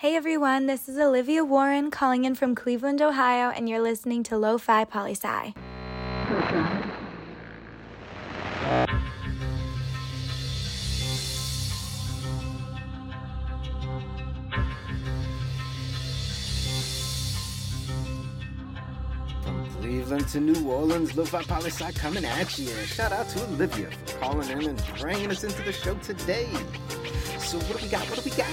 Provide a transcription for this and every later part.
Hey everyone, this is Olivia Warren calling in from Cleveland, Ohio, and you're listening to Lo-Fi Poli Sci. From Cleveland to New Orleans, Lo-Fi Poli Sci coming at you. Shout out to Olivia for calling in and bringing us into the show today. So what do we got? What do we got?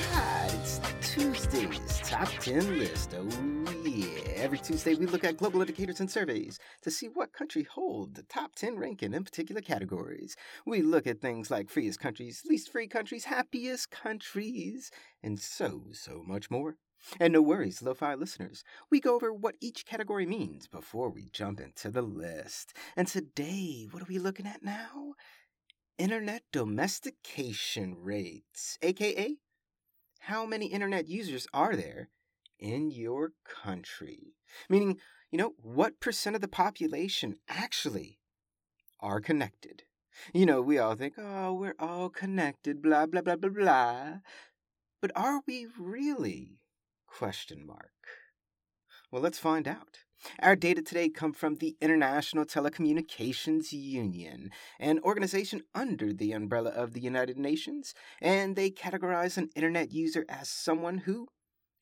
It's Tuesday's top 10 list. Oh yeah. Every Tuesday we look at global indicators and surveys to see what country hold the top 10 ranking in particular categories. We look at things like freest countries, least free countries, happiest countries, and so, so much more. And no worries, lo-fi listeners. We go over what each category means before we jump into the list. And today, what are we looking at now? Internet domestication rates, aka how many internet users are there in your country? Meaning, you know, what percent of the population actually are connected? You know, we all think, oh, we're all connected, blah, blah, blah, blah, blah. But are we really? Question mark. Well, let's find out. Our data today come from the International Telecommunications Union, an organization under the umbrella of the United Nations, and they categorize an internet user as someone who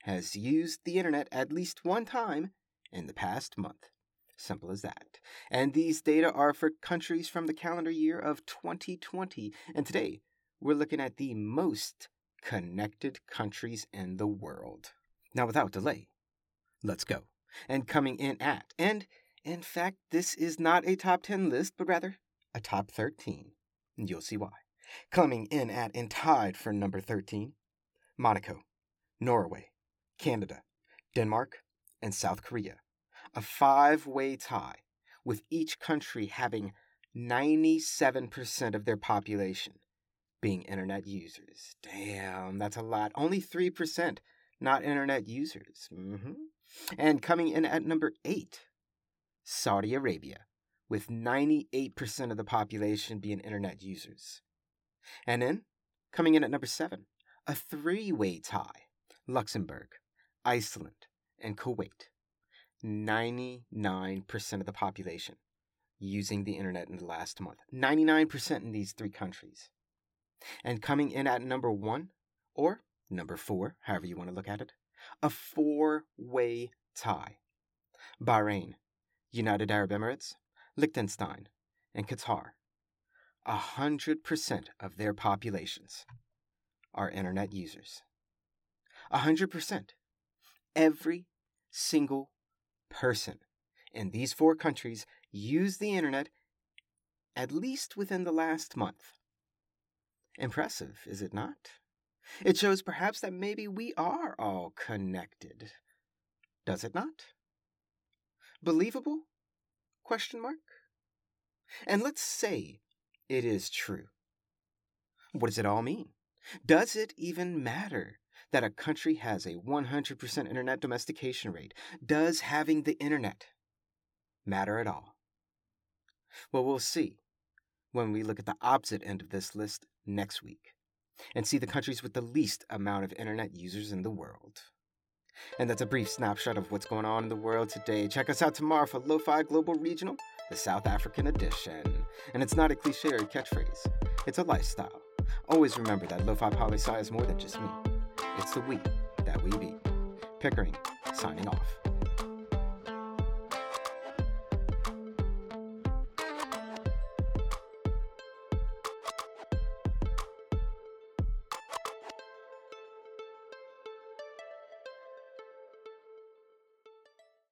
has used the internet at least one time in the past month. Simple as that. And these data are for countries from the calendar year of 2020. And today, we're looking at the most connected countries in the world. Now, without delay, let's go. And coming in at, and in fact, this is not a top 10 list, but rather a top 13. And you'll see why. Coming in at and tied for number 13, Monaco, Norway, Canada, Denmark, and South Korea. A five way tie, with each country having 97% of their population being internet users. Damn, that's a lot. Only 3% not internet users. Mm-hmm. And coming in at number eight, Saudi Arabia, with 98% of the population being internet users. And then, coming in at number seven, a three way tie Luxembourg, Iceland, and Kuwait. 99% of the population using the internet in the last month. 99% in these three countries. And coming in at number one, or number four, however you want to look at it, a four way tie. Bahrain, United Arab Emirates, Liechtenstein, and Qatar. A hundred percent of their populations are internet users. A hundred percent. Every single person in these four countries used the internet at least within the last month. Impressive, is it not? It shows perhaps that maybe we are all connected. Does it not? Believable? Question mark. And let's say it is true. What does it all mean? Does it even matter that a country has a 100% internet domestication rate? Does having the internet matter at all? Well, we'll see when we look at the opposite end of this list next week and see the countries with the least amount of internet users in the world. And that's a brief snapshot of what's going on in the world today. Check us out tomorrow for Lo-Fi Global Regional, the South African edition. And it's not a cliche or a catchphrase, it's a lifestyle. Always remember that Lo-Fi is more than just me. It's the we that we be. Pickering, signing off.